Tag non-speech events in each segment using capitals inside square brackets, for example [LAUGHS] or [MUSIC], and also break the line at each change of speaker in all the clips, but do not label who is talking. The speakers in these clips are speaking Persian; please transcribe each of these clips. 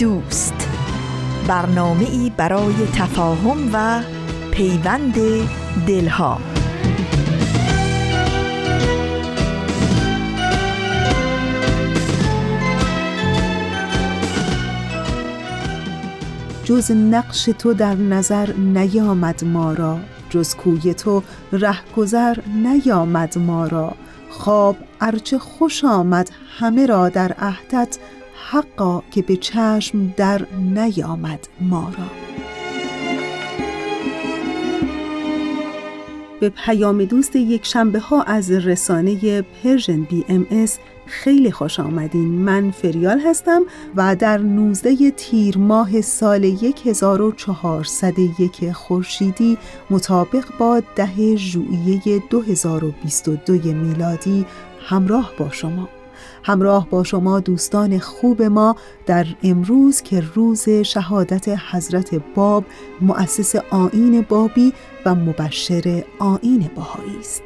دوست. برنامه ای برای تفاهم و پیوند دلها.
جز نقش تو در نظر نیامد ما را جز کوی تو رهگذر نیامد ما را. خواب ارچه خوش آمد همه را در عهدت حقا که به چشم در نیامد ما را. به پیام دوست یک شنبه ها از رسانه Persian BMS خیلی خوش آمدین. من فریال هستم و در 19 تیر ماه سال 1401 خورشیدی مطابق با ده ژوئیه 2022 میلادی همراه با شما. همراه با شما دوستان خوب ما در امروز که روز شهادت حضرت باب مؤسس آین بابی و مبشر آین باهایی است.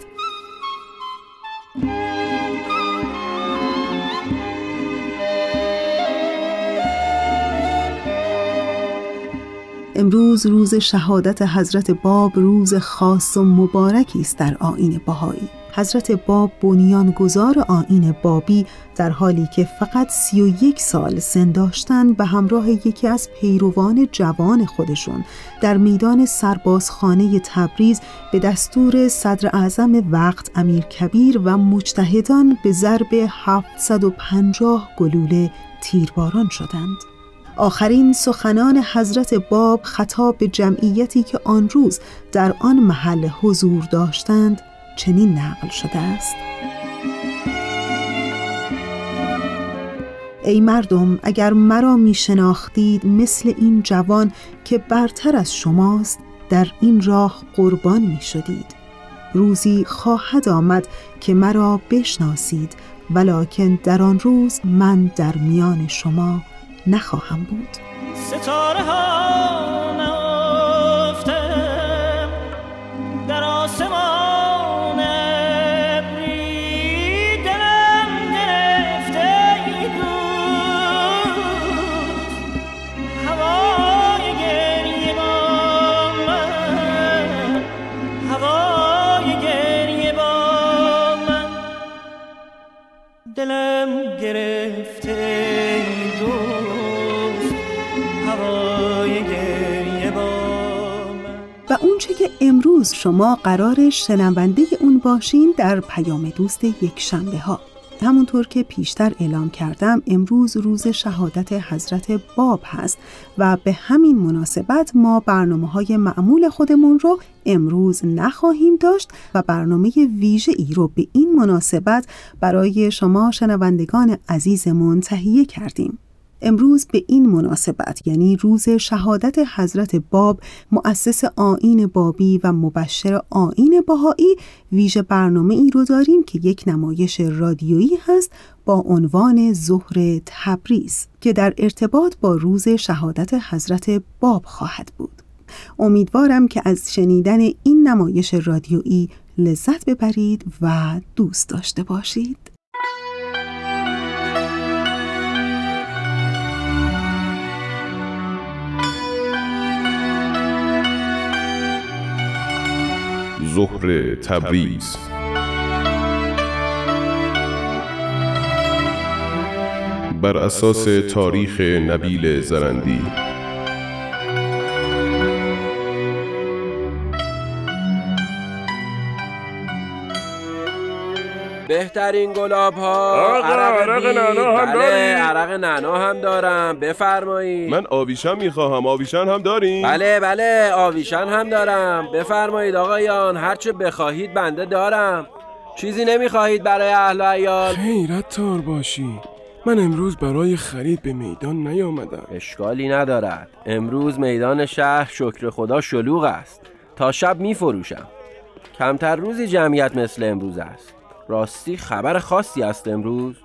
امروز روز شهادت حضرت باب روز خاص و مبارکی است در آین باهایی حضرت باب بنیانگذار آین بابی در حالی که فقط سی و یک سال سن داشتند به همراه یکی از پیروان جوان خودشون در میدان سربازخانه تبریز به دستور صدر اعظم وقت امیر کبیر و مجتهدان به ضرب 750 گلوله تیرباران شدند. آخرین سخنان حضرت باب خطاب به جمعیتی که آن روز در آن محل حضور داشتند چنین نقل شده است؟ ای مردم اگر مرا می شناختید مثل این جوان که برتر از شماست در این راه قربان می شدید روزی خواهد آمد که مرا بشناسید ولکن در آن روز من در میان شما نخواهم بود. ستاره ها امروز شما قرار شنونده اون باشین در پیام دوست یک شنبه ها همونطور که پیشتر اعلام کردم امروز روز شهادت حضرت باب هست و به همین مناسبت ما برنامه های معمول خودمون رو امروز نخواهیم داشت و برنامه ویژه ای رو به این مناسبت برای شما شنوندگان عزیزمون تهیه کردیم. امروز به این مناسبت یعنی روز شهادت حضرت باب مؤسس آین بابی و مبشر آین باهایی ویژه برنامه ای رو داریم که یک نمایش رادیویی هست با عنوان ظهر تبریز که در ارتباط با روز شهادت حضرت باب خواهد بود. امیدوارم که از شنیدن این نمایش رادیویی لذت ببرید و دوست داشته باشید.
ظهر تبریز. بر اساس تاریخ نبیل زرندی
بهترین گلاب ها
عرق, نعنا هم
بله عرق نعنا هم دارم. بفرمایید.
من آویشن می‌خواهم. آویشن هم داریم.
بله بله آویشن هم دارم. بفرمایید آقایان هرچه بخواهید بنده دارم. چیزی نمی‌خواهید برای اهل و عیال.
خیرت تار باشی. من امروز برای خرید به میدان نیامدم.
اشکالی ندارد. امروز میدان شهر شکر خدا شلوغ است. تا شب میفروشم. کمتر روزی جمعیت مثل امروز است. راستی خبر خاصی است امروز؟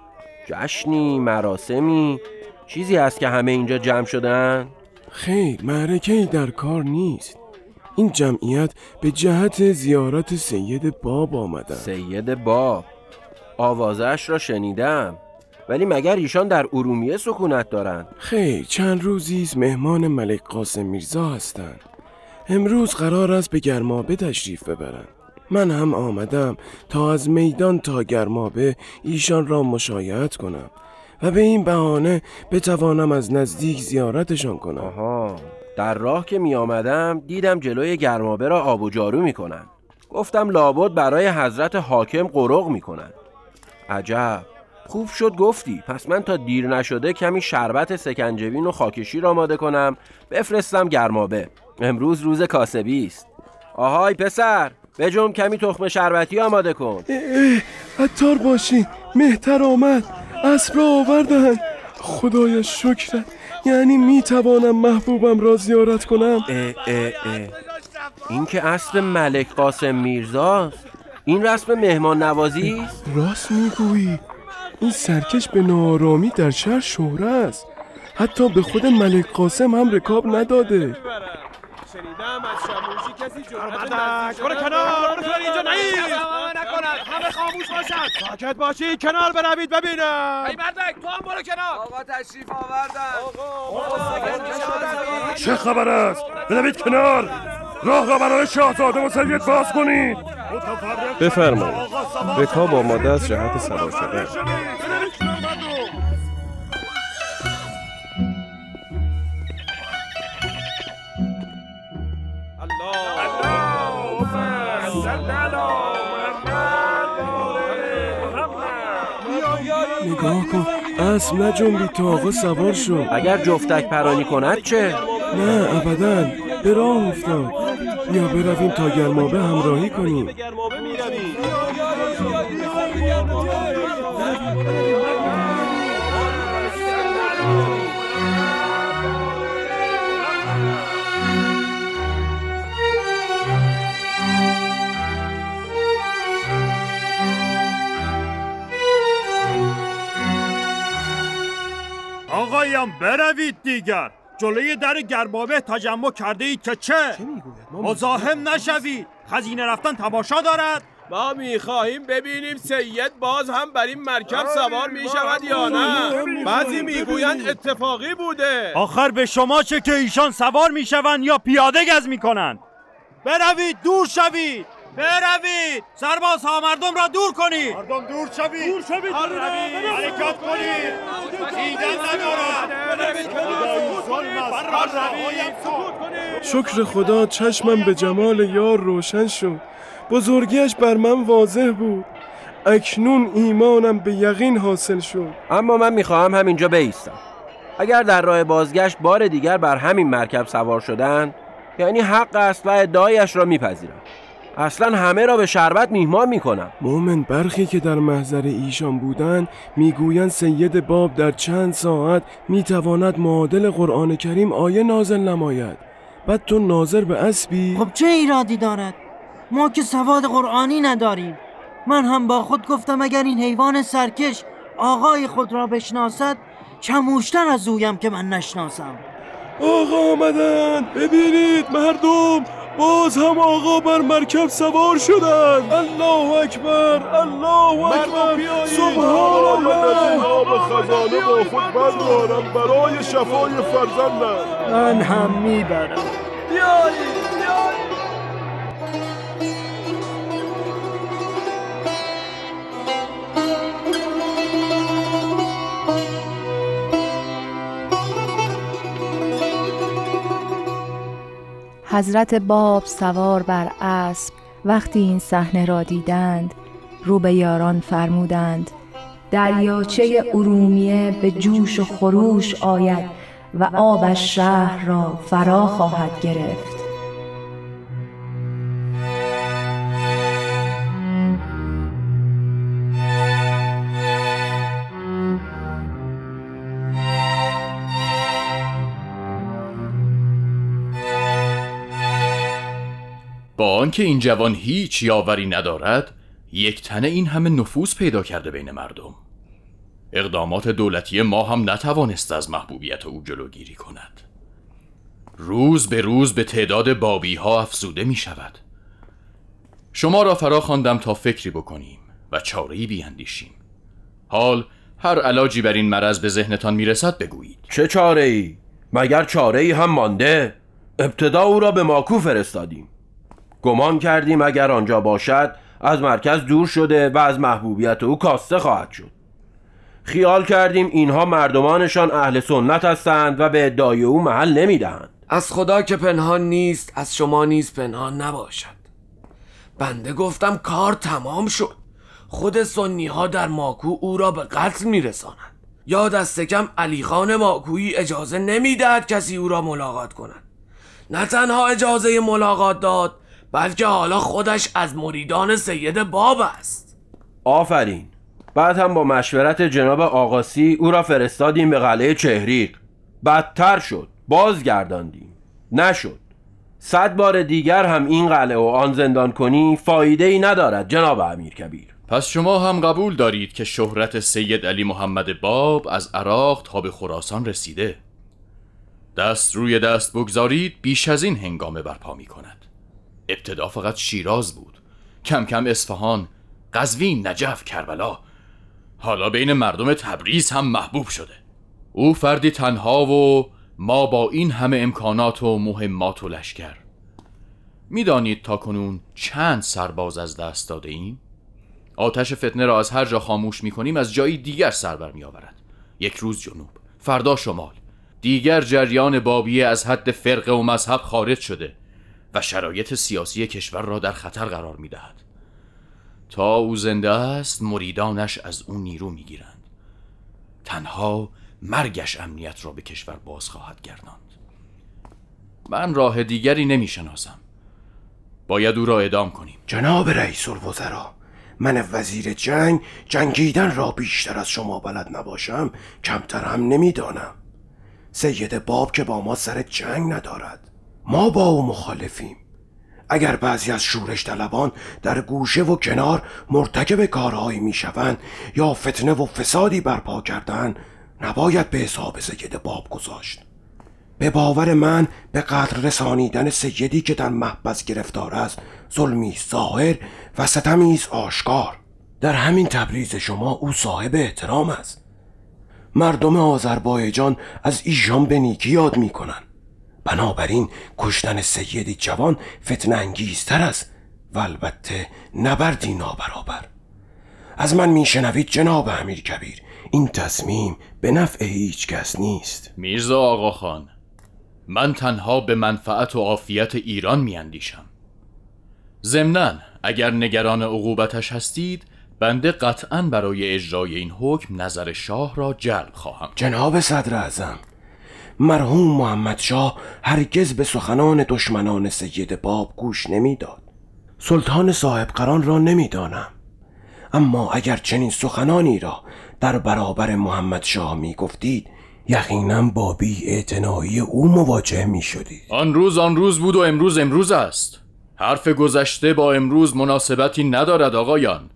جشنی مراسمی چیزی هست که همه اینجا جمع شدن؟
خیر معرکه در کار نیست. این جمعیت به جهت زیارت سید باب آمدن
سید باب. آوازش را شنیدم. ولی مگر ایشان در ارومیه سکونت دارند؟
خیر چند روزی است مهمان ملک قاسم میرزا هستند. امروز قرار است به گرمابه تشریف ببرند. من هم آمدم تا از میدان تا گرمابه ایشان را مشایعت کنم و به این بهانه بتوانم از نزدیک زیارتشان کنم.
آها در راه که می آمدم دیدم جلوی گرمابه را آب و جارو می کنن. گفتم لابد برای حضرت حاکم قرق می کنن. عجب خوب شد گفتی. پس من تا دیر نشده کمی شربت سکنجبین و خاکشیر آماده کنم. بفرستم گرمابه. امروز روز کاسبی است. آهای پسر! بجم کمی تخم شربتی آماده کن.
اه اه عطار باشی مهتر آمد. اسب را آوردن. خدایا شکرت یعنی می توانم محبوبم را زیارت کنم؟
اه اه اه. این که اسب ملک قاسم میرزاست. این رسم مهمان نوازی است.
راست می‌گویی. این سرکش به نارامی در شهر شهره است. حتی به خود ملک قاسم هم رکاب نداده.
شنیدم از جرأت برو کنار. برو کنار اینجا نیست. نکنند همه خاموش باشند ساکت باشی کنار بروید ببینم. ای مردک تو هم برو کنار. آقا تشریف آوردن. آقا
چه خبر است؟ بروید کنار. راه را برای شاهزاده و سید باز کنید. بفرمایید. رکاب آماده از جهت سوار شدن نگاه کن اسب نجنبی تا آقا سوار شد.
اگر جفتک پرانی کند چه؟
نه ابدا. به راه افتاد. یا برویم تا گرمابه همراهی کنیم.
آقایان بروید دیگر. جلوی در گرمابه تجمع کرده اید که چه؟ مزاحم نشوید. خزینه رفتن تماشا دارد.
ما می‌خواهیم ببینیم سید باز هم بر این مرکب سوار می‌شود یا نه. بعضی می‌گویند اتفاقی بوده.
آخر به شما چه که ایشان سوار می‌شوند یا پیاده گز می‌کنند. بروید دور شوید. بروید سرباز ها مردم را دور کنید مردم دور شوید دور شوید حرکت کنید دیدن ندارد!
شکر خدا چشمم به جمال یار روشن شد. بزرگیش بر من واضح بود. اکنون ایمانم به یقین حاصل شد.
اما من می‌خواهم همینجا بیستم. اگر در راه بازگشت بار دیگر بر همین مرکب سوار شدن یعنی حق است و ادعایش را میپذیرم. اصلا همه را به شربت میهمان می‌کنم.
مومن برخی که در محضر ایشان بودند می‌گویند سید باب در چند ساعت می‌تواند معادل قرآن کریم آیه نازل نماید. بعد تو ناظر به اسبی؟
خب چه ایرادی دارد؟ ما که سواد قرآنی نداریم. من هم با خود گفتم اگر این حیوان سرکش آقای خود را بشناسد چموشتر از اویم که من نشناسم.
آقا آمدن. ببینید مردم باز هم آقا بر مرکب سوار شدند الله اکبر الله اکبر. سبحان الله.
به خزانه با خود بردارم. برای شفای فرزندم.
من هم می‌برم.
حضرت باب سوار بر اسب وقتی این صحنه را دیدند رو به یاران فرمودند دریاچه ارومیه به جوش و خروش آید و آبش شهر را فرا خواهد گرفت.
آنکه این جوان هیچ یاوری ندارد یک تنه این همه نفوذ پیدا کرده بین مردم. اقدامات دولتی ما هم نتوانست از محبوبیت او جلوگیری کند. روز به روز به تعداد بابی ها افزوده می شود شما را فرا خواندم تا فکری بکنیم و چاره‌ای بیاندیشیم. حال هر علاجی بر این مرض به ذهنتان می‌رسد بگویید.
چه چاره؟ مگر چاره ای هم مانده؟ ابتدا او را به ماکو فرستادیم. گمان کردیم اگر آنجا باشد از مرکز دور شده و از محبوبیت او کاسته خواهد شد. خیال کردیم اینها مردمانشان اهل سنت هستند و به ادعای او محل نمی‌دهند.
از خدا که پنهان نیست از شما نیز پنهان نباشد. بنده گفتم کار تمام شد. خود سنی ها در ماکو او را به قتل میرسانند. یا دست کم علی خان ماکویی اجازه نمی‌دهد کسی او را ملاقات کند. نه تنها اجازه ملاقات داد بلکه حالا خودش از مریدان سید باب است.
آفرین. بعد هم با مشورت جناب آقاسی او را فرستادیم به قلعه چهریق بدتر شد. بازگرداندیم. نشد. صد بار دیگر هم این قلعه و آن زندان کنی فایده ای ندارد جناب امیر کبیر.
پس شما هم قبول دارید که شهرت سید علی محمد باب از عراق تا به خراسان رسیده. دست روی دست بگذارید بیش از این هنگامه برپا می کند ابتدا فقط شیراز بود. کم کم اصفهان قزوین نجف کربلا. حالا بین مردم تبریز هم محبوب شده. او فردی تنها و ما با این همه امکانات و مهمات و لشکر. می‌دانید تا کنون چند سرباز از دست داده ایم؟ آتش فتنه را از هر جا خاموش می کنیم از جایی دیگر سر بر می آورد یک روز جنوب فردا شمال. دیگر جریان بابیه از حد فرقه و مذهب خارج شده. و شرایط سیاسی کشور را در خطر قرار می دهد تا او زنده است مریدانش از او نیرو می گیرند تنها مرگش امنیت را به کشور باز خواهد گرداند. من راه دیگری نمی شناسم باید او را ادام کنیم.
جناب رئیس الوزراء من وزیر جنگ جنگیدن را بیشتر از شما بلد نباشم کمتر هم نمی‌دانم. سید باب که با ما سر جنگ ندارد. ما با او مخالفیم. اگر بعضی از شورش طلبان در گوشه و کنار مرتکب کارهایی می‌شوند یا فتنه و فسادی برپا کردن نباید به حساب سید باب گذاشت. به باور من به قدر رسانیدن سیدی که در محبس گرفتار است ظلمی ظاهر و ستمی آشکار. در همین تبریز شما او صاحب احترام است. مردم آذربایجان از ایشان به نیکی یاد می‌کنند. بنابراین کشتن سیدی جوان فتن انگیزتر است و البته نبردی نابرابر. از من میشنوید جناب امیر کبیر این تصمیم به نفع هیچ کس نیست.
میرزا آقا خان من تنها به منفعت و عافیت ایران میاندیشم. ضمنا اگر نگران عقوبتش هستید بنده قطعا برای اجرای این حکم نظر شاه را جلب خواهم.
جناب صدر اعظم مرحوم محمد شاه هرگز به سخنان دشمنان سید باب گوش نمی‌داد. سلطان صاحب قران را نمی‌دانم. اما اگر چنین سخنانی را در برابر محمد شاه می گفتید یقینا با بی او مواجه می شدید
آن روز آن روز بود و امروز امروز است. حرف گذشته با امروز مناسبتی ندارد آقایان.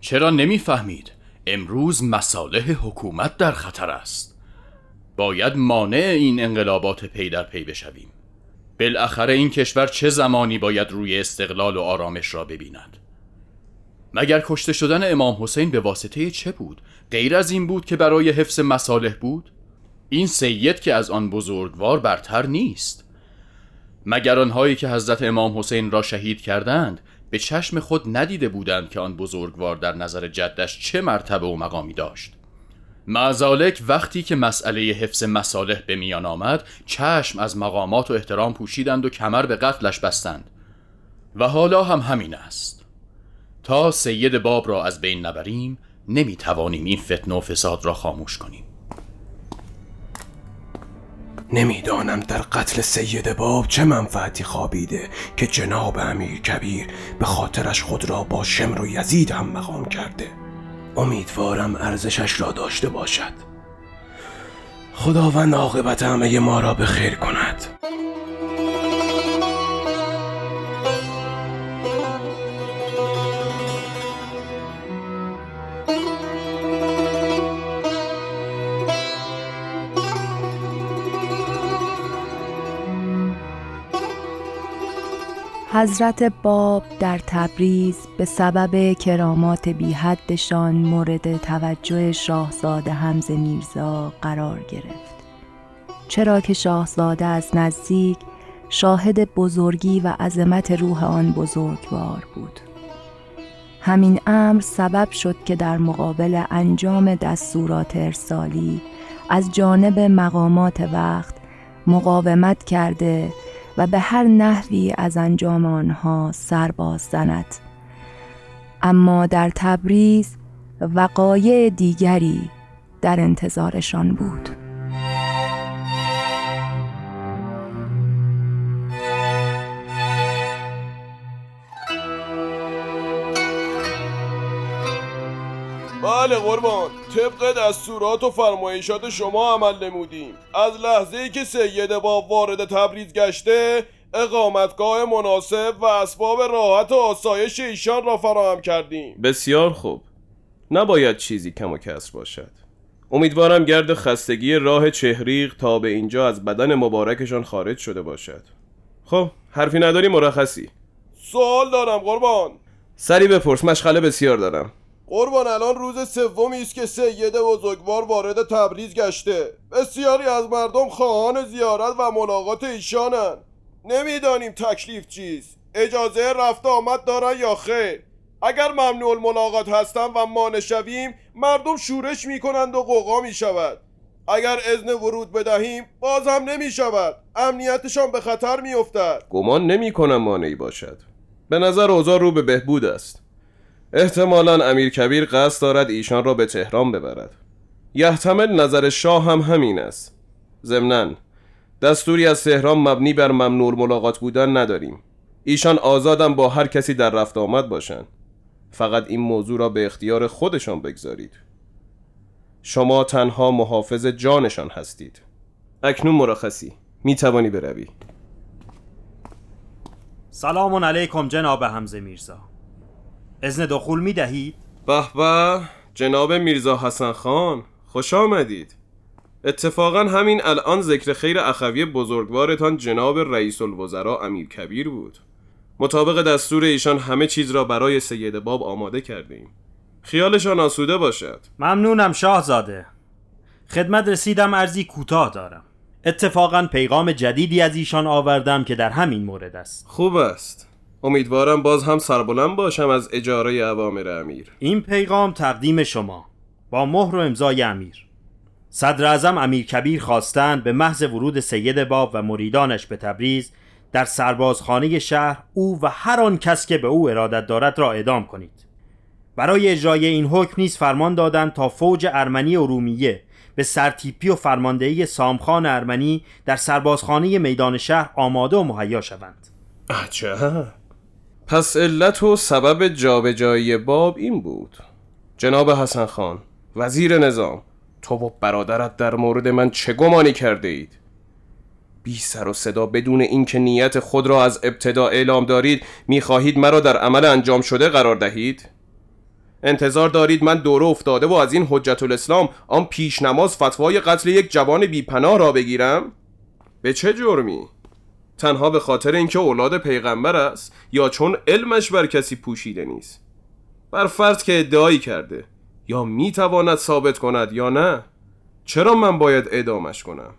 چرا نمی‌فهمید؟ امروز مصالح حکومت در خطر است. باید مانع این انقلابات پی در پی بشویم. بالاخره این کشور چه زمانی باید روی استقلال و آرامش را ببیند؟ مگر کشته شدن امام حسین به واسطه چه بود؟ غیر از این بود که برای حفظ مصالح بود؟ این سید که از آن بزرگوار برتر نیست. مگر آنهایی که حضرت امام حسین را شهید کردند به چشم خود ندیده بودند که آن بزرگوار در نظر جدش چه مرتبه و مقامی داشت؟ معزالک وقتی که مسئله حفظ مصالح به میان آمد چشم از مقامات و احترام پوشیدند و کمر به قتلش بستند. و حالا هم همین است. تا سید باب را از بین نبریم نمی توانیم این فتن و فساد را خاموش کنیم.
نمی‌دانم در قتل سید باب چه منفعتی خوابیده که جناب امیر کبیر به خاطرش خود را با شمر و یزید هم مقام کرده. امیدوارم ارزشش را داشته باشد. خداوند عاقبت همه ما را به خیر کند.
حضرت باب در تبریز به سبب کرامات بیحدشان مورد توجه شاهزاده حمز میرزا قرار گرفت. چرا که شاهزاده از نزدیک شاهد بزرگی و عظمت روح آن بزرگوار بود. همین امر سبب شد که در مقابل انجام دستورات ارسالی از جانب مقامات وقت مقاومت کرده و به هر نحوی از انجام آنها سرباز زند. اما در تبریز وقایع دیگری در انتظارشان بود.
بله قربان. طبق دستورات و فرمایشات شما عمل نمودیم. از لحظه ای که سید باب وارد تبریز گشته اقامتگاه مناسب و اسباب راحت و آسایش ایشان را فراهم کردیم.
بسیار خوب. نباید چیزی کم و کسر باشد. امیدوارم گرد خستگی راه چهریق تا به اینجا از بدن مبارکشان خارج شده باشد. خب حرفی نداری مرخصی.
سوال دارم قربان.
سری بپرس مشغله بسیار دارم.
قربان الان روز سومی است که سید بزرگوار وارد تبریز گشته. بسیاری از مردم خواهان زیارت و ملاقات ایشانند. نمی‌دانیم تکلیف چیست. اجازه رفت آمد دارن یا خیر. اگر ممنوع الملاقات هستن و ما نشویم مردم شورش می‌کنند و قوقا می‌شود. اگر اذن ورود بدهیم باز هم نمی شود امنیتشان به خطر میافتد.
گمان نمی کنم مانعی باشد. به نظر اوضاع رو به بهبود است. احتمالا امیر کبیر قصد دارد ایشان را به تهران ببرد. یحتمل نظر شاه هم همین است. ضمناً دستوری از تهران مبنی بر ممنوع ملاقات بودن نداریم. ایشان آزادم با هر کسی در رفت آمد باشند فقط این موضوع را به اختیار خودشان بگذارید. شما تنها محافظ جانشان هستید. اکنون مرخصی. می توانی بروی.
سلام علیکم جناب حمزه میرزا. اذن دخول می دهید؟
به به جناب میرزا حسن خان خوش آمدید. اتفاقا همین الان ذکر خیر اخوی بزرگوارتان جناب رئیس الوزراء امیر کبیر بود. مطابق دستور ایشان همه چیز را برای سید باب آماده کردیم. خیالشان آسوده باشد.
ممنونم شاهزاده. خدمت رسیدم ارزی کوتاه دارم. اتفاقا پیغام جدیدی از ایشان آوردم که در همین مورد است.
خوب است. امیدوارم باز هم سربلند باشم از اجاره اوامر امیر.
این پیغام تقدیم شما. با مهر و امضای امیر. صدر ازم امیر کبیر خواستند به محض ورود سید باب و مریدانش به تبریز در سربازخانه شهر او و هر آن کس که به او ارادت دارد را اعدام کنید. برای اجرای این حکم نیز فرمان دادند تا فوج ارمنی و رومیه به سرتیپی و فرماندهی سامخان ارمنی در سربازخانه میدان شهر آماده و مهیا شوند.
عجب پس علت و سبب جابجایی باب این بود جناب حسن خان وزیر نظام تو و برادرت در مورد من چه گمانی کرده اید؟ بی سر و صدا بدون اینکه نیت خود را از ابتدا اعلام دارید می‌خواهید مرا در عمل انجام شده قرار دهید؟ انتظار دارید من دوره افتاده و از این حجت الاسلام آن پیش نماز فتوای قتل یک جوان بیپناه را بگیرم؟ به چه جرمی؟ تنها به خاطر اینکه اولاد پیغمبر است یا چون علمش بر کسی پوشیده نیست. بر فرض که ادعایی کرده یا می‌تواند ثابت کند یا نه چرا من باید اعدامش کنم؟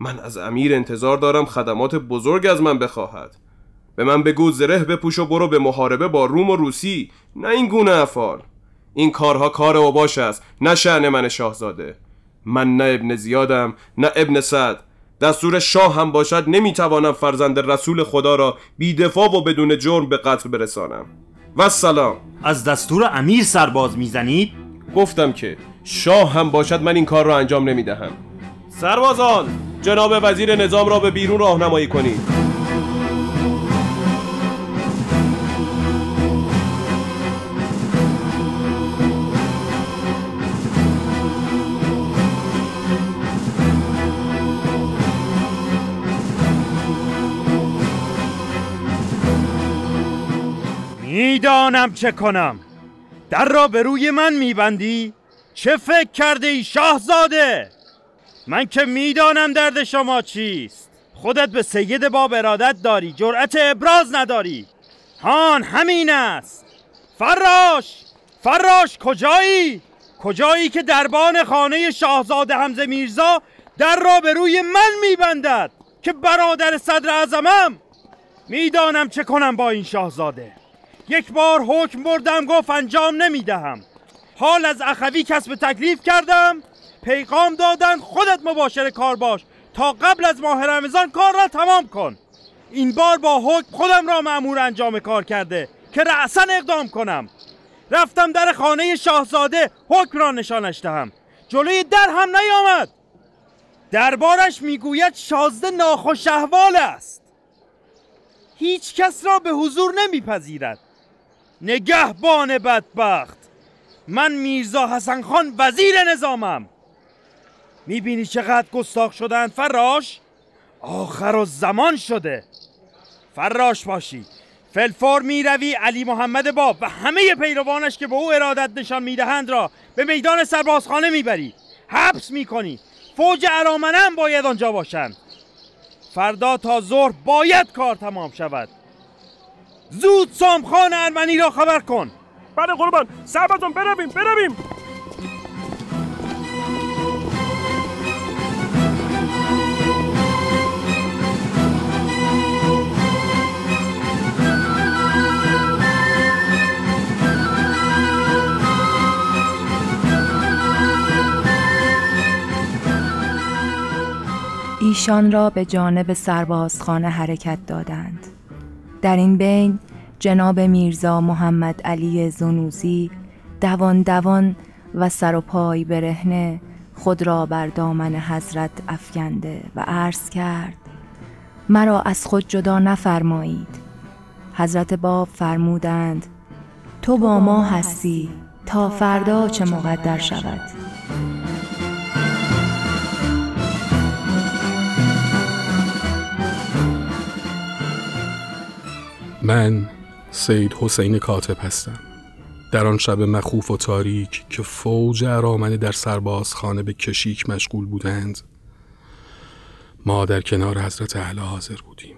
من از امیر انتظار دارم خدمات بزرگ از من بخواهد. به من بگو زره بپوش و برو به محاربه با روم و روسی نه این گونه افعال. این کارها کار اوباش است نه شعن من شاهزاده. من نه ابن زیادم نه ابن سعد. دستور شاه هم باشد نمی‌توانم فرزند رسول خدا را بی دفاع و بدون جرم به قتل برسانم. و سلام
از دستور امیر سرباز می‌زنید؟
گفتم که شاه هم باشد من این کار را انجام نمی‌دهم. سربازان جناب وزیر نظام را به بیرون راهنمایی کنید.
می‌دانم چه کنم. در را به روی من میبندی؟ چه فکر کرده ای شاهزاده؟ من که می‌دانم درد شما چیست.
خودت به سید باب ارادت داری جرأت ابراز نداری. هان همین است. فراش! فراش کجایی؟ کجایی که دربان خانه شاهزاده حمزه میرزا در را به روی من میبندد که برادر صدر اعظمم؟ می‌دانم چه کنم با این شاهزاده. یک بار حکم بردم گفت انجام نمی‌دهم. حال از اخوی کسب تکلیف کردم پیغام دادن خودت مباشر کار باش. تا قبل از ماه رمضان کار را تمام کن. این بار با حکم خودم را معمور انجام کار کرده که رأسا اقدام کنم. رفتم در خانه شاهزاده حکم را نشانش دهم جلوی در هم نیامد. دربارش می‌گوید شازده ناخوش احوال است. هیچ کس را به حضور نمیپذیرد. نگهبان بدبخت. من میرزا حسن خان وزیر نظامم. می‌بینی چقدر گستاخ شدن فراش؟ آخر و زمان شده. فراش باشی. فلفور می‌روی علی محمد باب و همه پیروانش که به او ارادت نشان می‌دهند را به میدان سربازخانه می‌بری. حبس می‌کنی. فوج ارامنه باید آنجا باشند. فردا تا ظهر باید کار تمام شود. زود سامخان ارمنی را خبر کن.
بله قربان. سربازان برویم برویم.
ایشان را به جانب سربازخانه حرکت دادند. در این بین جناب میرزا محمد علی زنوزی دوان دوان و سر و پای برهنه خود را بر دامن حضرت افکنده و عرض کرد مرا از خود جدا نفرمایید. حضرت باب فرمودند تو با ما هستی تا فردا چه مقدر شود؟
من سید حسین کاتب هستم. در آن شب مخوف و تاریک که فوج ارامنه در سربازخانه به کشیک مشغول بودند ما در کنار حضرت اعلی حاضر بودیم.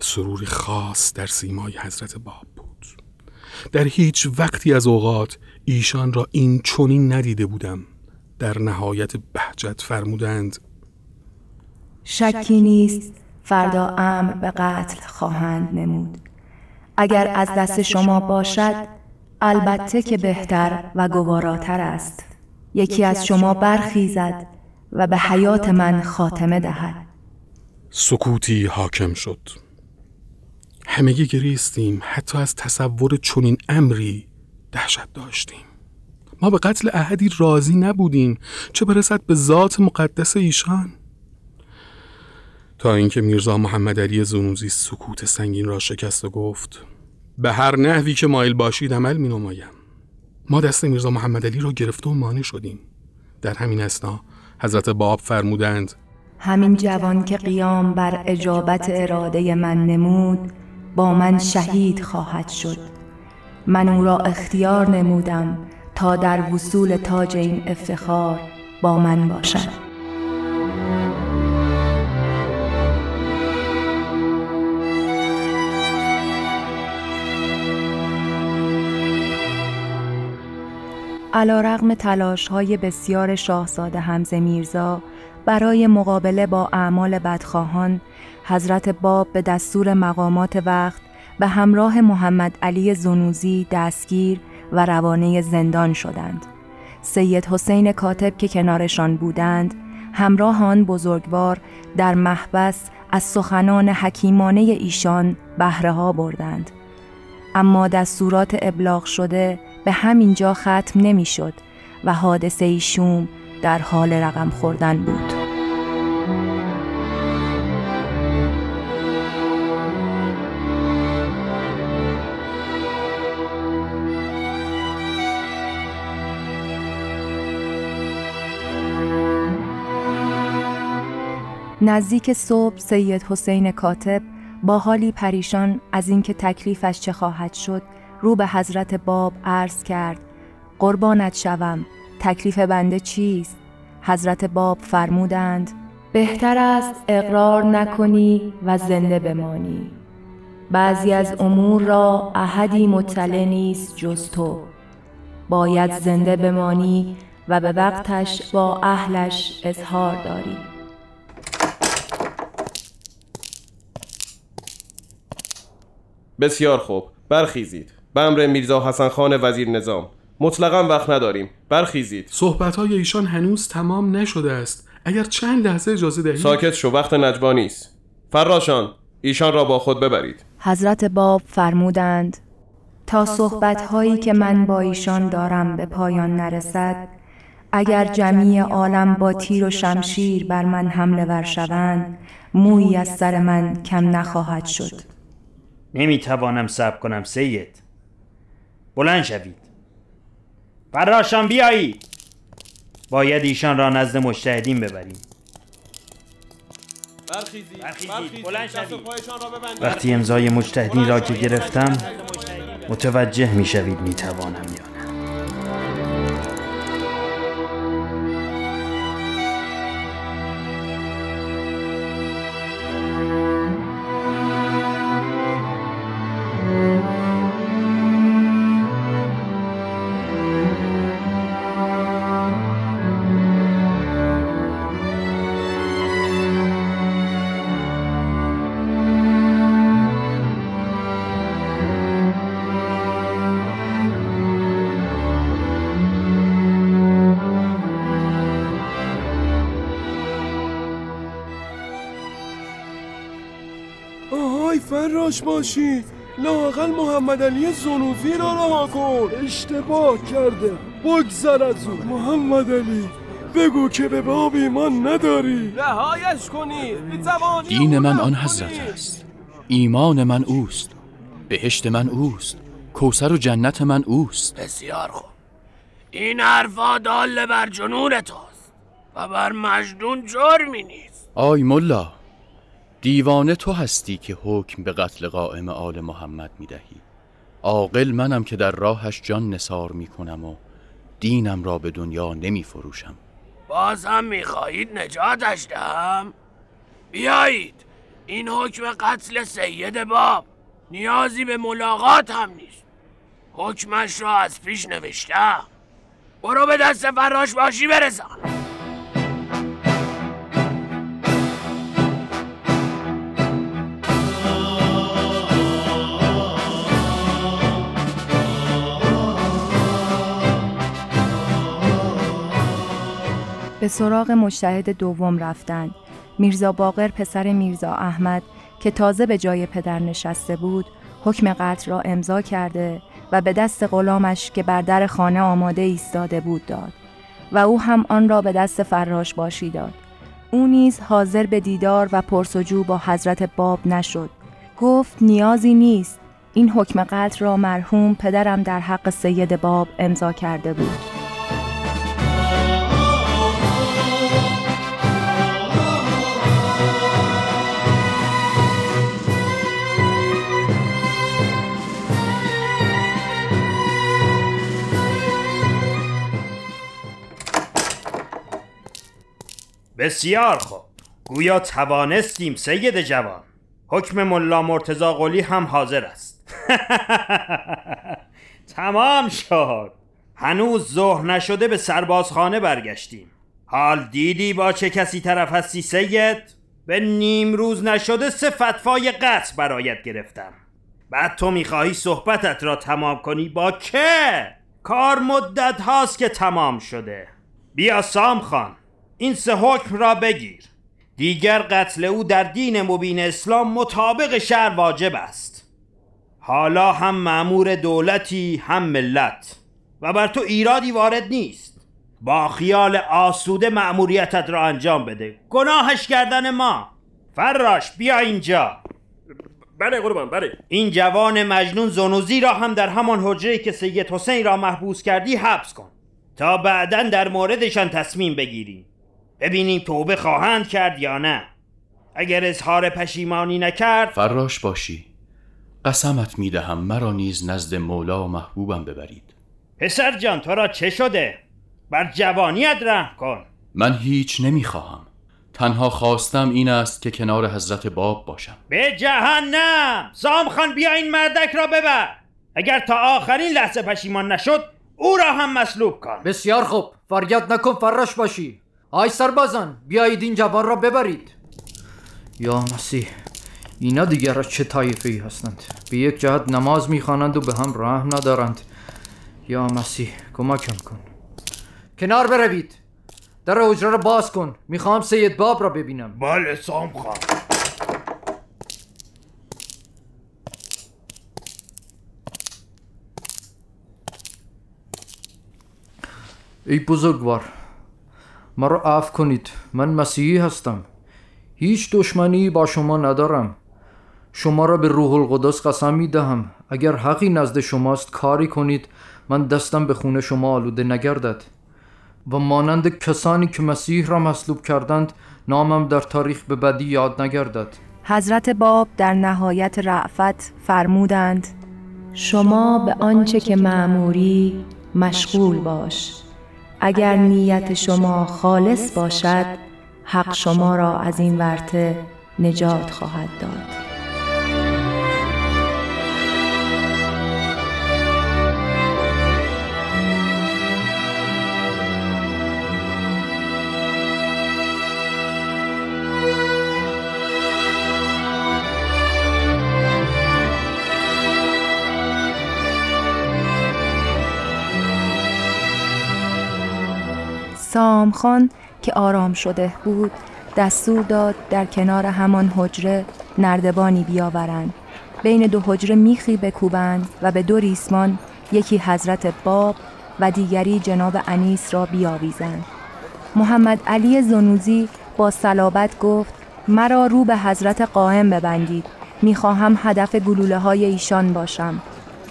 سروری خاص در سیمای حضرت باب بود. در هیچ وقتی از اوقات ایشان را این چنین ندیده بودم. در نهایت بهجت فرمودند
شکی نیست فردا امر به قتل خواهند نمود. اگر از دست شما باشد البته که بهتر و گواراتر است. یکی از شما برخیزد و به حیات من خاتمه دهد.
سکوتی حاکم شد. همگی گریستیم حتی از تصور چنین امری دهشت داشتیم. ما به قتل احدی راضی نبودیم چه برسد به ذات مقدس ایشان؟ تا اینکه میرزا محمد علی زنوزی سکوت سنگین را شکست و گفت به هر نحوی که مایل باشید عمل می نمایم ما دست میرزا محمد علی را گرفته و مانع شدیم. در همین اسنا حضرت باب فرمودند
همین جوان که قیام بر اجابت اراده من نمود با من شهید خواهد شد. من او را اختیار نمودم تا در وصول تاج این افتخار با من باشد. علا رغم تلاش های بسیار شاهزاده حمزه میرزا برای مقابله با اعمال بدخواهان حضرت باب به دستور مقامات وقت به همراه محمد علی زنوزی دستگیر و روانه زندان شدند. سید حسین کاتب که کنارشان بودند همراه آن بزرگوار در محبس از سخنان حکیمانه ایشان بهره ها بردند اما دستورات ابلاغ شده به همین جا ختم نمی‌شد و حادثه شوم در حال رقم خوردن بود. نزدیک صبح سید حسین کاتب با حالی پریشان از اینکه تکلیفش چه خواهد شد رو به حضرت باب عرض کرد قربانت شوم تکلیف بنده چیست؟ حضرت باب فرمودند بهتر است اقرار نکنی و زنده بمانی. بعضی از امور را احدی مطلع نیست جز تو. باید زنده بمانی و به وقتش با اهلش اظهار داری.
بسیار خوب. برخیزید. به امر میرزا حسن خان وزیر نظام. مطلقا وقت نداریم. برخیزید.
صحبت های ایشان هنوز تمام نشده است. اگر چند لحظه اجازه دهید.
ساکت شو وقت نجوا نیست. فراشان ایشان را با خود ببرید.
حضرت باب فرمودند تا صحبت هایی که من با ایشان دارم به پایان نرسد اگر جمعی عالم با تیر و شمشیر بر من حمله ور شوند مویی از سر من کم نخواهد شد.
نمی‌توانم صبر کنم سید. بلند شوید. فراشان بیایید. باید ایشان را نزد مجتهدین ببریم.
برخیزید.
برخیزید. بلند شوید. وقتی امضای مجتهدین را که گرفتم متوجه می‌شوید می‌توانم یا
فراش باشی. لاقل محمد علی زنوزی را رها کن. اشتباه کرده. بگذر از او محمد علی بگو که به باب ایمان نداری.
رهایش می‌توانی
دین من آن حضرت است. ایمان من اوست. بهشت من اوست. کوسر و جنت من اوست.
بسیار خوب. این حرفا دال بر جنون توست و بر مجنون جرمی نیست.
آی ملا دیوانه تو هستی که حکم به قتل قائم آل محمد می دهی عاقل منم که در راهش جان نثار می کنم و دینم را به دنیا نمی فروشم
باز هم می‌خواهید نجاتش دهم؟ بیایید این حکم قتل سید باب نیازی به ملاقات هم نیست. حکمش را از پیش نوشتم. برو به دست فراش باشی برسان.
به سراغ مجتهد دوم رفتند میرزا باقر پسر میرزا احمد که تازه به جای پدر نشسته بود حکم قتل را امضا کرده و به دست غلامش که بر در خانه آماده ایستاده بود داد. و او هم آن را به دست فراش باشی داد. او نیز حاضر به دیدار و پرسجو با حضرت باب نشد. گفت نیازی نیست. این حکم قتل را مرحوم پدرم در حق سید باب امضا کرده بود.
بسیار خوب. گویا توانستیم سید جوان. حکم ملا مرتزا قلی هم حاضر است. [LAUGHS] تمام شد. هنوز ظهر نشده به سربازخانه برگشتیم. حال دیدی با چه کسی طرف هستی سید؟ به نیم روز نشده سه فتوای قطع برایت گرفتم. بعد تو می‌خواهی صحبتت را تمام کنی؟ با که؟ کار مدت هاست که تمام شده. بیا سام خان. این سه حکم را بگیر. دیگر قتل او در دین مبین اسلام مطابق شهر واجب است. حالا هم معمور دولتی هم ملت. و بر تو ایرادی وارد نیست. با خیال آسوده مأموریتت را انجام بده. گناهش کردن ما. فراش بیا اینجا.
بله قربان بله.
این جوان مجنون زنوزی را هم در همان حجره که سید حسین را محبوس کردی حبس کن. تا بعدا در موردشان تصمیم بگیریم ببینیم توبه خواهند کرد یا نه. اگر اظهار پشیمانی نکرد
فراش باشی. قسمت می دهم مرا نیز نزد مولا و محبوبم ببرید.
پسر جان تو را چه شده؟ بر جوانیت رحم کن.
من هیچ نمی خواهم تنها خواستم این است که کنار حضرت باب باشم.
به جهنم! سام خان بیا این مردک را ببر. اگر تا آخرین لحظه پشیمان نشد او را هم مصلوب کن.
بسیار خوب. فریاد نکن فراش باشی. آی سربازان بیایید این جوان را ببرید یا مسیح اینا دیگر چه طایفه ای هستند به یک جهت نماز می‌خوانند و به هم رحم ندارند یا مسیح کمکم کن کنار بروید در حجره را باز کن می‌خوام سید باب را ببینم
بله سام خان
ای بزرگوار مرا عفو کنید. من مسیحی هستم. هیچ دشمنی با شما ندارم. شما را به روح القدس قسم می دهم اگر حقی نزد شماست کاری کنید. من دستم به خونه شما آلوده نگردد. و مانند کسانی که مسیح را مصلوب کردند نامم در تاریخ به بدی یاد نگردد.
حضرت باب در نهایت رعفت فرمودند شما به آنچه که معموری مشغول باش. اگر نیت شما خالص باشد حق شما را از این ورطه نجات خواهد داد. سام خان که آرام شده بود دستور داد در کنار همان حجره نردبانی بیاورند. بین دو حجره میخی بکوبند و به دو ریسمان یکی حضرت باب و دیگری جناب انیس را بیاویزند. محمد علی زنوزی با صلابت گفت مرا رو به حضرت قائم ببندید. می‌خواهم هدف گلوله های ایشان باشم.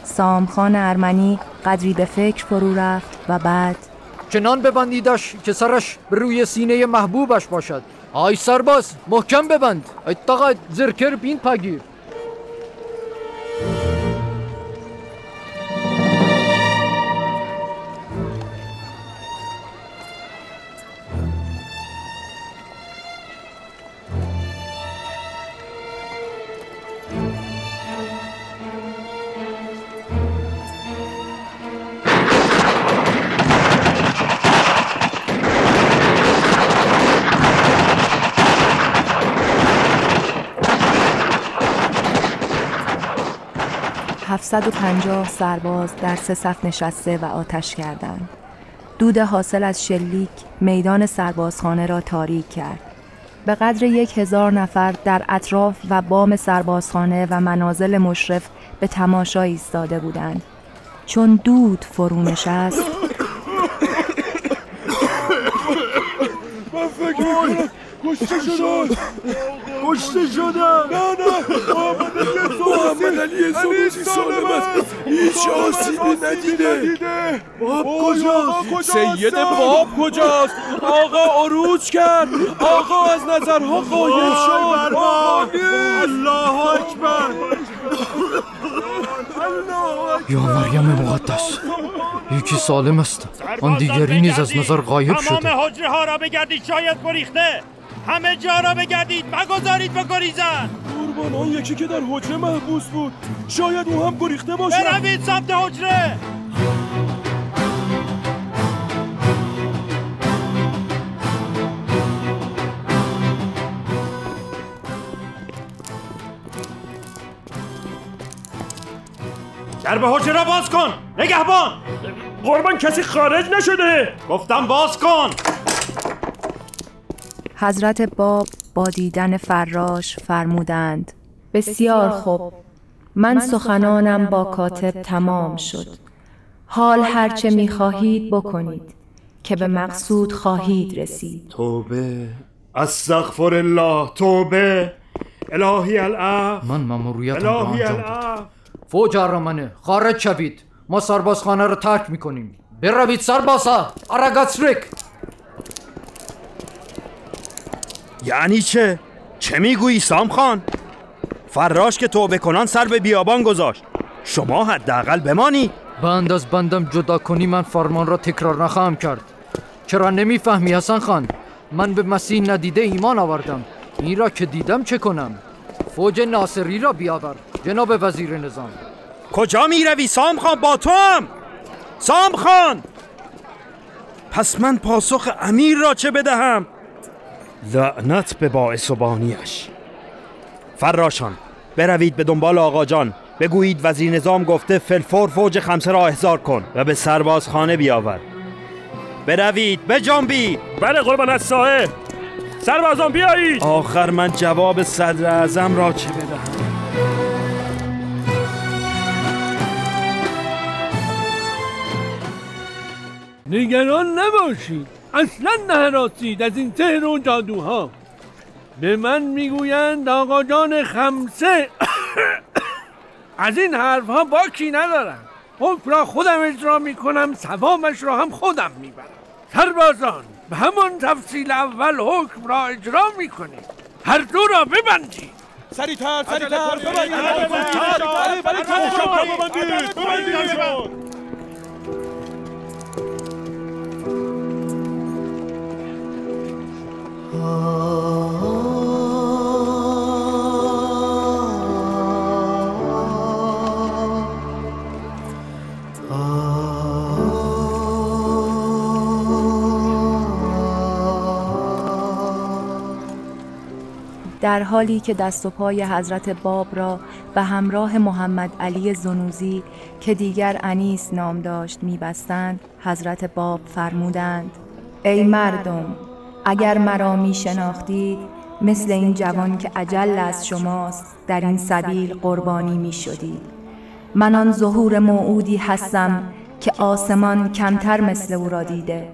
سامخان ارمنی قدری به فکر فرو رفت و بعد
چنان ببندیدش که سرش به روی سینه محبوبش باشد. آی سرباز محکم ببند. اتقا زرکر بین پگیر.
پنجاه سرباز در سه صف نشسته و آتش کردند. دود حاصل از شلیک میدان سربازخانه را تاریک کرد. به قدر یک هزار نفر در اطراف و بام سربازخانه و منازل مشرف به تماشا ایستاده بودند. چون دود فرو نشست
کشته شدن کشته شدن نه نه.
محمد علی زنوزی سالم است هیچ آسیبی ندیده.
باب کجاست؟ سید باب کجاست؟ آقا عروج کرد. آقا از نظرها قایم شد. الله اکبر.
یا مریم مقدس یکی سالم است. آن دیگری نیز از نظر غایب شده
تمام حجره ها را بگردید شاید گریخته. همه جا را بگردید مگذارید بگریزن
قربان آن یکی که در حجره محبوس بود. شاید او هم گریخته باشه
بروید سمت حجره. در به حجره را باز کن نگهبان. قربان کسی خارج نشده. گفتم باز کن.
حضرت باب با دیدن فراش فرمودند بسیار خوب من سخنانم با کاتب تمام شد. حال هرچه می خواهید بکنید که به مقصود خواهید رسید.
توبه استغفر الله توبه الهی العف
من مموریتم به انجام فوج ارمنه خارج شوید. ما سربازخانه رو ترک می‌کنیم. بروید سربازا. آرگاتسریک
یعنی چه؟ چه می‌گویی سام خان؟ فراش که توبه کنان سر به بیابان گذاشت. شما حداقل بمانی.
بند از بندم جدا کنی من فرمان را تکرار نخواهم کرد. چرا نمی‌فهمی حسن خان؟ من به مسیح ندیده ایمان آوردم. این را که دیدم چه کنم؟ فوج ناصری را بیاور جناب وزیر نظام.
کجا می روی سام خان؟ با تو هم سام خان! پس من پاسخ امیر را چه بدهم؟ لعنت به باعث و بانیش فراشان بروید به دنبال آقا جان. بگویید وزیر نظام گفته فلفور فوج خمسه را احضار کن و به سربازخانه بیاور. بروید بجنبید.
بله قربان از صاحب سربازان بیایید.
آخر من جواب صدر اعظم را چه بدهم؟
نگران نباشید. اصلا نهراسید از این سحر و جادوها. به من می‌گویند آقا جان خمسه. [COUGHS] از این حرفها باکی ندارم. حکم را خودم اجرا می‌کنم ثوابش را هم خودم می‌برم. سربازان به همان تفصیل اول حکم را اجرا می‌کنید. هر دو را ببندید.
سریعتر سریعتر.
در حالی که دست و پای حضرت باب را به همراه محمد علی زنوزی که دیگر انیس نام داشت میبستند حضرت باب فرمودند ای مردم اگر مرا می شناختید مثل این جوان که عجل از شماست در این سبیل قربانی می شدید من آن ظهور موعودی هستم که آسمان کمتر مثل او را دیده.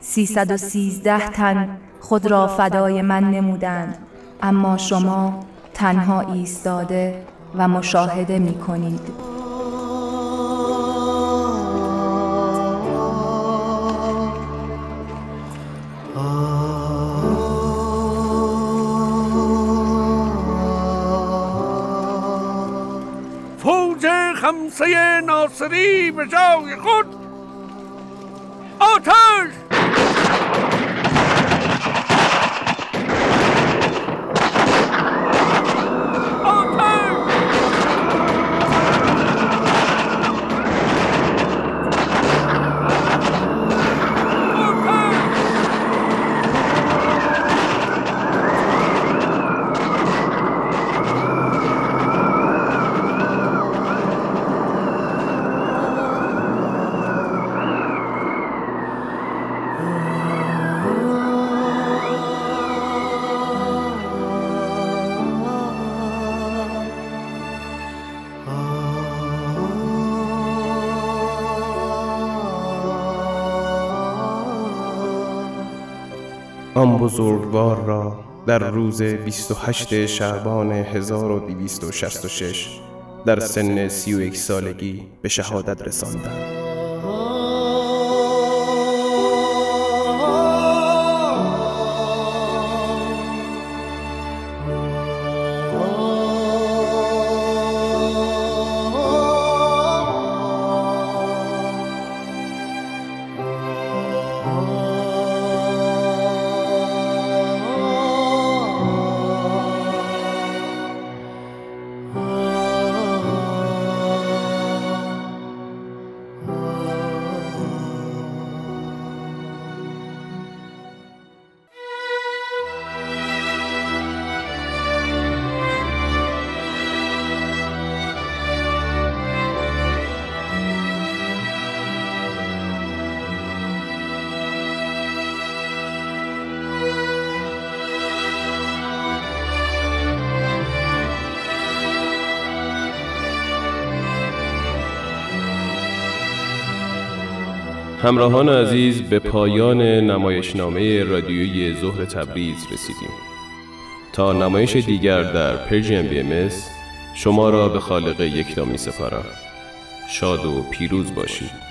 سیصد و سیزده تن خود را فدای من نمودند اما شما تنها ایستاده و مشاهده می کنید
ناصری به جای خود آتش
بزرگوار را در روز 28 شعبان 1266 در سن 31 سالگی به شهادت رساندند. همراهان عزیز به پایان نمایشنامه رادیویی ظهر تبریز رسیدیم. تا نمایش دیگر در پرژیم بی شما را به خالق یکتا می سپارم شاد و پیروز باشید.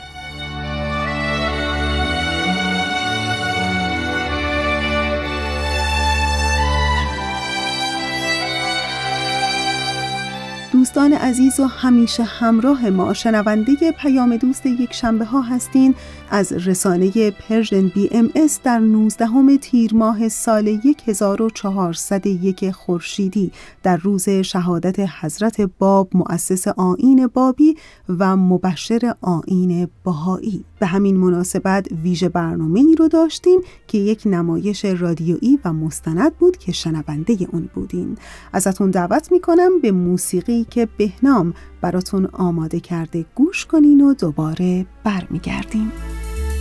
دوستان عزیز و همیشه همراه ما شنونده پیام دوست یک شنبه ها هستین. از رسانه Persian BMS در 19 تیر ماه سال 1401 خورشیدی در روز شهادت حضرت باب مؤسس آیین بابی و مبشر آیین بهایی. به همین مناسبت ویژه برنامه ای رو داشتیم که یک نمایش رادیویی و مستند بود که شنونده اون بودین. ازتون دعوت می‌کنم به موسیقی که بهنام براتون آماده کرده گوش کنین و دوباره برمیگردیم.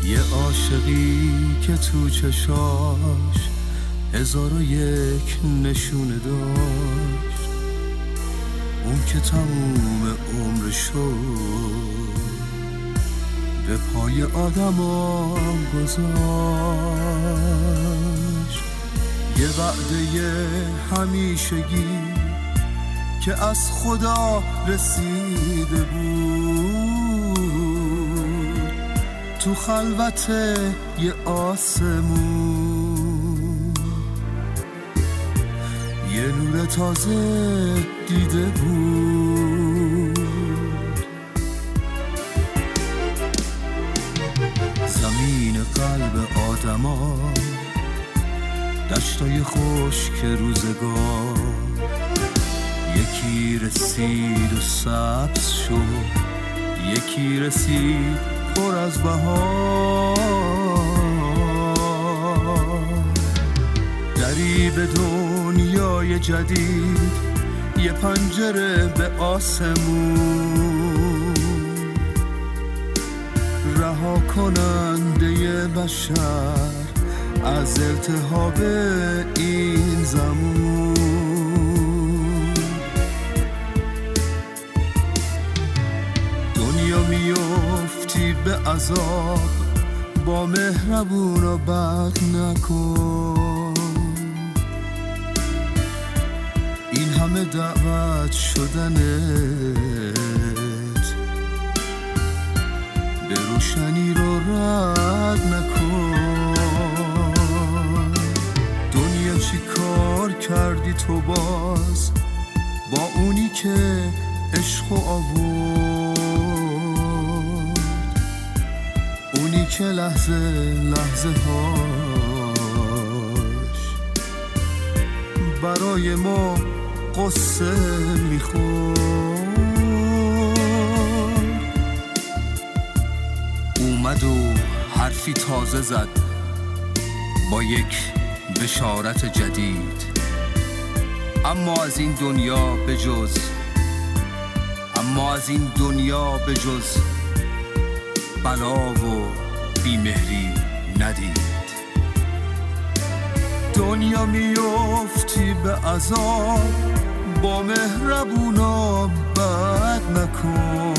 یه عاشقی که تو چشاش هزار و یک نشونه داشت. اون که تموم عمرشو به پای آدمام گذاشت. یه وعده همیشگی که از خدا رسیده بود. تو خلوت یه آسمون. یه نور تازه دیده بود. زمین قلب آدما دشتای خشک روزگار. یکی رسید و سبز شد. یکی رسید پر از بهار. دری به دنیای جدید یه پنجره به آسمون. رها کننده بشر از التهاب این زمون عذاب با مهربون و بد نکن. این همه دعوت شدنت. به روشنی رو رد نکن. دنیا چی کار کردی تو باز؟ با اونی که عشق و آورد که لحظه لحظه هاش. برای ما قصه می‌خورد اومد و حرفی تازه زد. با یک بشارت جدید. اما از این دنیا به جز. اما از این دنیا به جز. بلا و بیمهری ندید. دنیا میفتی به عذاب با مهربونا بد نکن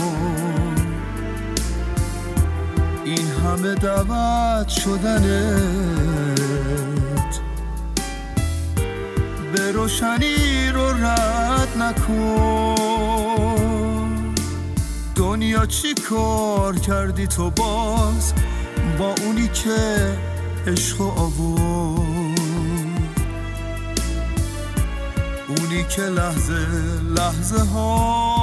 این همه دعوت شدنت. به روشنی رو رد نکن. دنیا چی کار کردی تو باز؟ با اونی که عشق آورد اونی که لحظه لحظه هاش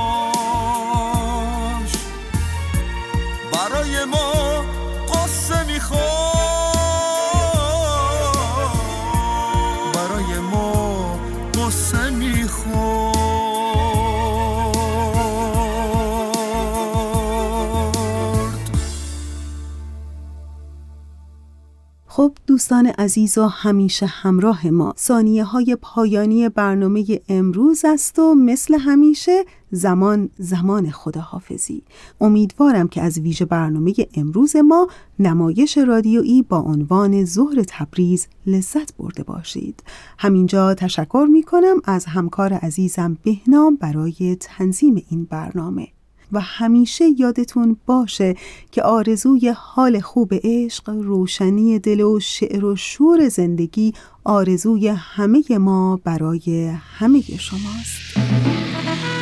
دوستان عزیز و همیشه همراه ما. ثانیه های پایانی برنامه امروز است و مثل همیشه زمان زمان خداحافظی. امیدوارم که از ویژه برنامه امروز ما نمایش رادیویی با عنوان ظهر تبریز لذت برده باشید. همینجا تشکر می کنم از همکار عزیزم بهنام برای تنظیم این برنامه. و همیشه یادتون باشه که آرزوی حال خوب عشق، روشنی دل و شعر و شور زندگی آرزوی همه ما برای همه شماست.